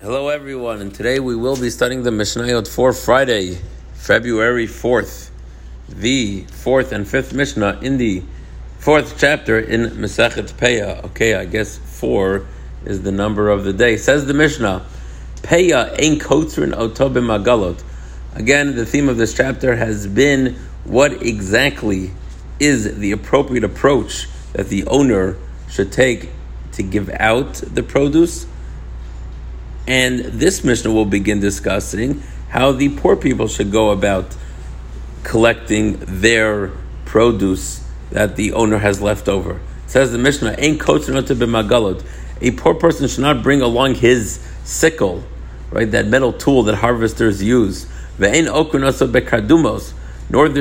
Hello, everyone, and today we will be studying the Mishnayot for Friday, February 4th, the fourth and fifth Mishnah in the fourth chapter in Masechet Peah. Okay, I guess four is the number of the day. Says the Mishnah, Peah ein kotzrin otobim agalot. Again, the theme of this chapter has been what exactly is the appropriate approach that the owner should take to give out the produce and this Mishnah will begin discussing how the poor people should go about collecting their produce that the owner has left over. It says the Mishnah. A poor person should not bring along his sickle, right? That metal tool that harvesters use. Nor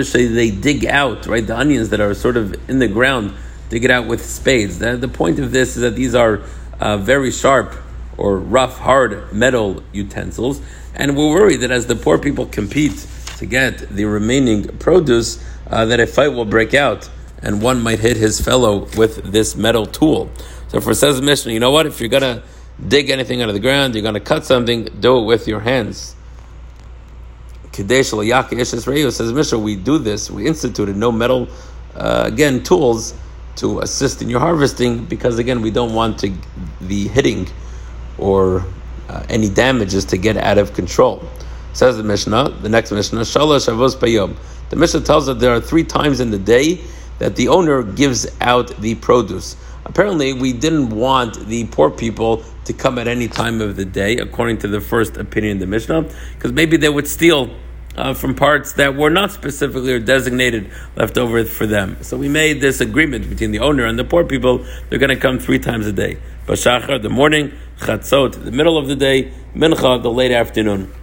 should they dig out, right, the onions that are sort of in the ground, dig it out with spades. The, the point of this is that these are uh, very sharp or rough, hard metal utensils. And we're worried that as the poor people compete to get the remaining produce, uh, that a fight will break out and one might hit his fellow with this metal tool. So for says Mishnah, you know what? If you're gonna dig anything out of the ground, you're gonna cut something, do it with your hands. Kadesh says Mishnah, we do this, we instituted no metal, uh, again, tools to assist in your harvesting because again, we don't want to the hitting or uh, any damages to get out of control. Says the Mishnah, the next Mishnah, Shalosh Avos Payom. The Mishnah tells that there are three times in the day that the owner gives out the produce. Apparently, we didn't want the poor people to come at any time of the day, according to the first opinion in the Mishnah, because maybe they would steal uh, from parts that were not specifically or designated left over for them. So we made this agreement between the owner and the poor people. They're going to come three times a day. Bashachar, the morning, Chatzot, the middle of the day, Mincha, the late afternoon.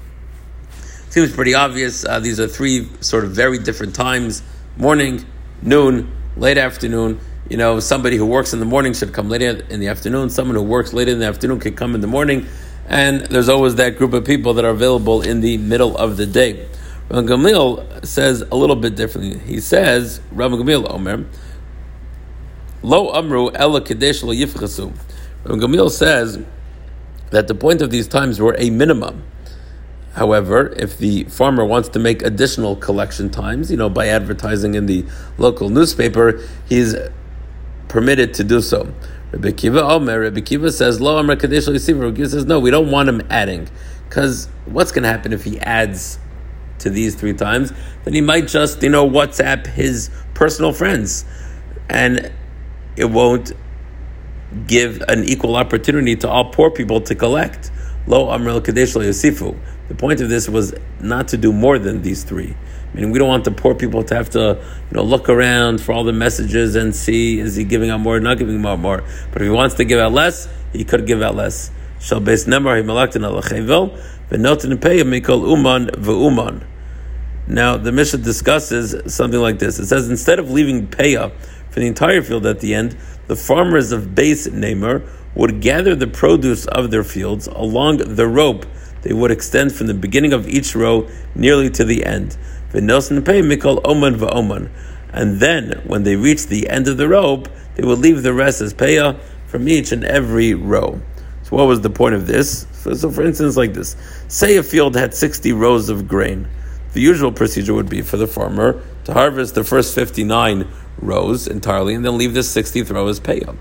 Seems pretty obvious. Uh, these are three sort of very different times morning, noon, late afternoon. You know, somebody who works in the morning should come later in the afternoon. Someone who works later in the afternoon can come in the morning. And there's always that group of people that are available in the middle of the day. Rabbi Gamliel says a little bit differently. He says, Rabbi Gamliel Omer, Lo Amru Ella Kadesh Lo Yifchasu. Rabbi Gamliel says that the point of these times were a minimum. However, if the farmer wants to make additional collection times, you know, by advertising in the local newspaper, he's permitted to do so. Rabbi Akiva Omer, Rabbi Akiva says, Lo Amr Kadesh Rabbi Akiva says, no, we don't want him adding. Because what's going to happen if he adds to these three times, then he might just, you know, WhatsApp his personal friends. And it won't give an equal opportunity to all poor people to collect. Lo Amrel Kadesh Yosifu. The point of this was not to do more than these three. I mean, we don't want the poor people to have to, you know, look around for all the messages and see is he giving out more, or not giving out more. But if he wants to give out less, he could give out less. Shall Beit Namer v'notin pay mikol uman v'uman. Now, the Mishnah discusses something like this. It says, instead of leaving payah for the entire field at the end, the farmers of Beit Namer would gather the produce of their fields along the rope they would extend from the beginning of each row nearly to the end. And then, when they reached the end of the rope, they would leave the rest as payah from each and every row. So, what was the point of this? So, for instance, like this say a field had 60 rows of grain. The usual procedure would be for the farmer to harvest the first 59 rows entirely and then leave the 60th row as payah.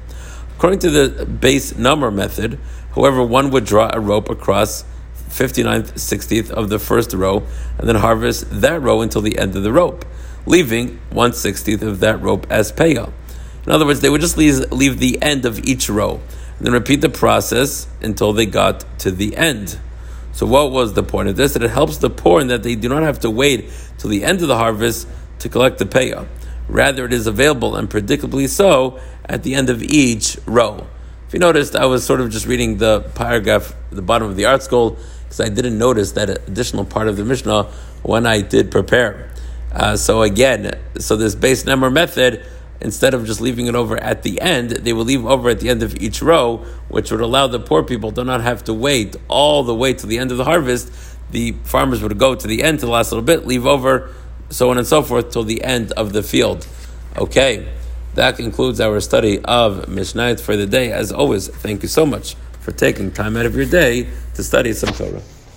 According to the Beit Namer method, however, one would draw a rope across 59th, 60th of the first row and then harvest that row until the end of the rope, leaving 1 60th of that rope as payah. In other words, they would just leave, leave the end of each row then repeat the process until they got to the end. So what was the point of this? That it helps the poor in that they do not have to wait till the end of the harvest to collect the payah. Rather, it is available and predictably so at the end of each row. If you noticed, I was sort of just reading the paragraph at the bottom of the ArtScroll because I didn't notice that additional part of the Mishnah when I did prepare. Uh, so again, so this Beit Namer method instead of just leaving it over at the end, they will leave over at the end of each row, which would allow the poor people to not have to wait all the way to the end of the harvest. The farmers would go to the end to the last little bit, leave over, so on and so forth, till the end of the field. Okay, that concludes our study of Mishnah for the day. As always, thank you so much for taking time out of your day to study some Torah.